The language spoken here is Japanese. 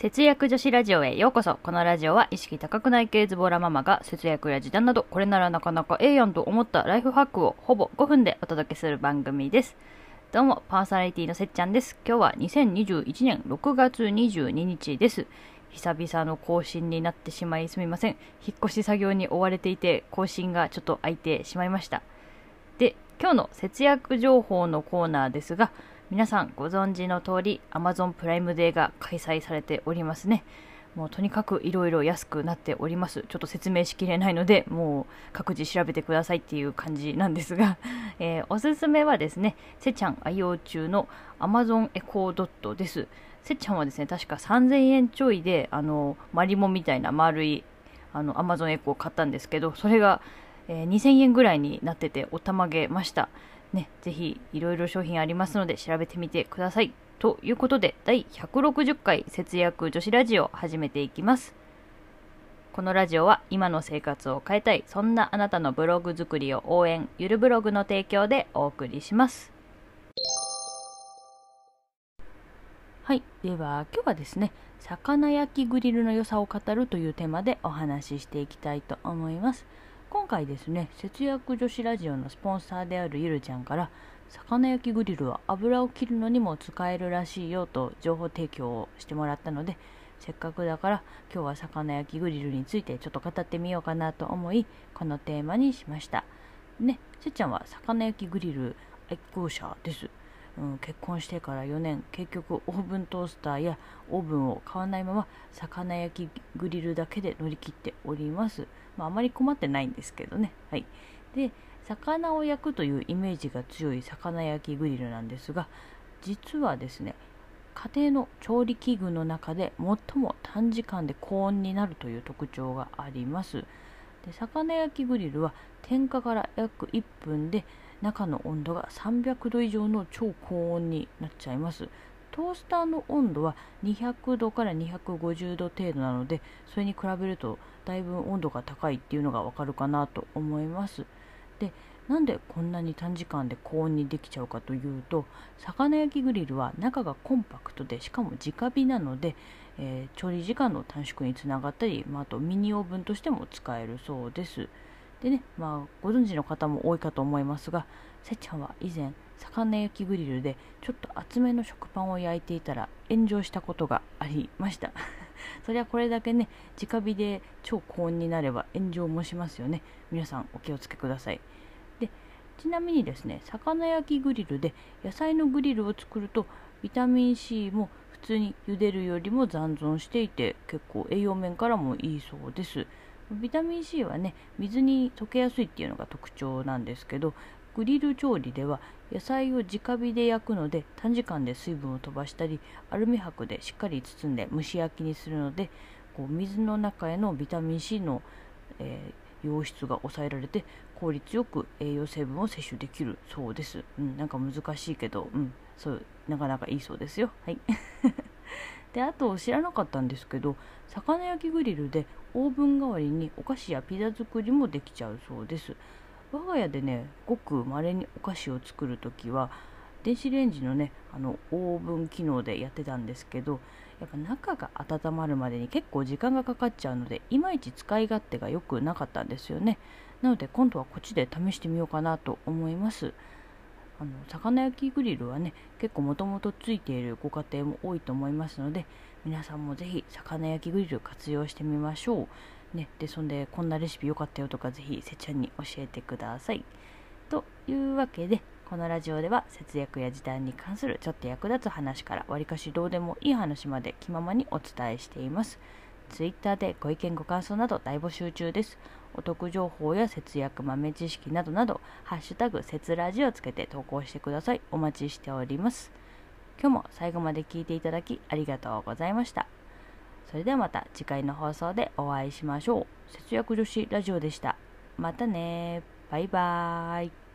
節約女子ラジオへようこそ。このラジオは意識高くない系ズボラママが節約や時短など、これならなかなかええやんと思ったライフハックをほぼ5分でお届けする番組です。どうも、パーソナリティのせっちゃんです。今日は2021年6月22日です。久々の更新になってしまいすみません。引っ越し作業に追われていて、更新がちょっと空いてしまいました。で、今日の節約情報のコーナーですが、皆さんご存知の通り Amazon プライムデーが開催されておりますね。もうとにかくいろいろ安くなっております。ちょっと説明しきれないので、もう各自調べてくださいっていう感じなんですが、えー、おすすめはですね、せちゃん愛用中の Amazon エコードットです。せちゃんはですね、確か3000円ちょいで、あの、マリモみたいな丸い、あの、Amazon エコーを買ったんですけど、それが、えー、2000円ぐらいになってておたまげました。ね、ぜひいろいろ商品ありますので調べてみてください。ということで、第160回節約女子ラジオを始めていきます。このラジオは今の生活を変えたい、そんなあなたのブログ作りを応援、ゆるブログの提供でお送りします。はい。では、今日はですね、魚焼きグリルの良さを語るというテーマでお話ししていきたいと思います。今回ですね節約女子ラジオのスポンサーであるゆるちゃんから魚焼きグリルは油を切るのにも使えるらしいよと情報提供をしてもらったのでせっかくだから今日は魚焼きグリルについてちょっと語ってみようかなと思いこのテーマにしました。ねせっちゃんは魚焼きグリル愛好者です。うん、結婚してから4年結局オーブントースターやオーブンを買わないまま魚焼きグリルだけで乗り切っております、まあ、あまり困ってないんですけどね。はい。で魚を焼くというイメージが強い魚焼きグリルなんですが実はですね家庭の調理器具の中で最も短時間で高温になるという特徴があります。で魚焼きグリルは点火から約1分で中の温度が300度以上の超高温になっちゃいます。トースターの温度は200度から250度程度なのでそれに比べるとだいぶ温度が高いっていうのがわかるかなと思います。でなんでこんなに短時間で高温にできちゃうかというと魚焼きグリルは中がコンパクトでしかも直火なので、えー、調理時間の短縮につながったり、まあ、あとミニオーブンとしても使えるそうです。でね、まあ、ご存知の方も多いかと思いますが、せっちゃんは以前、魚焼きグリルでちょっと厚めの食パンを焼いていたら炎上したことがありました。そりゃこれだけね、直火で超高温になれば炎上もしますよね。皆さんお気をつけください。で、ちなみにですね、魚焼きグリルで野菜のグリルを作るとビタミン C も普通に茹でるよりも残存していて結構栄養面からもいいそうです。ビタミン C はね水に溶けやすいっていうのが特徴なんですけどグリル調理では野菜を直火で焼くので短時間で水分を飛ばしたりアルミ箔でしっかり包んで蒸し焼きにするのでこう水の中へのビタミン C の、えー、溶出が抑えられて効率よく栄養成分を摂取できるそうです、うん、なんか難しいけど、うん、そうなかなかいいそうですよ。はい。であと知らなかったんですけど魚焼きグリルでオーブン代わりにお菓子やピザ作りもできちゃうそうです。我が家でねごく稀にお菓子を作るときは電子レンジのねあのオーブン機能でやってたんですけどやっぱ中が温まるまでに結構時間がかかっちゃうのでいまいち使い勝手が良くなかったんですよね。なので今度はこっちで試してみようかなと思います。あの魚焼きグリルはね結構もともとついているご家庭も多いと思いますので皆さんもぜひ魚焼きグリル活用してみましょう。ねでそんでこんなレシピ良かったよとかぜひせっちゃんに教えてください。というわけでこのラジオでは節約や時短に関するちょっと役立つ話からわりかしどうでもいい話まで気ままにお伝えしています。Twitter でご意見ご感想など大募集中です。お得情報や節約豆知識などなど、ハッシュタグ、節ラジをつけて投稿してください。お待ちしております。今日も最後まで聞いていただきありがとうございました。それではまた次回の放送でお会いしましょう。節約女子ラジオでした。またねバイバーイ。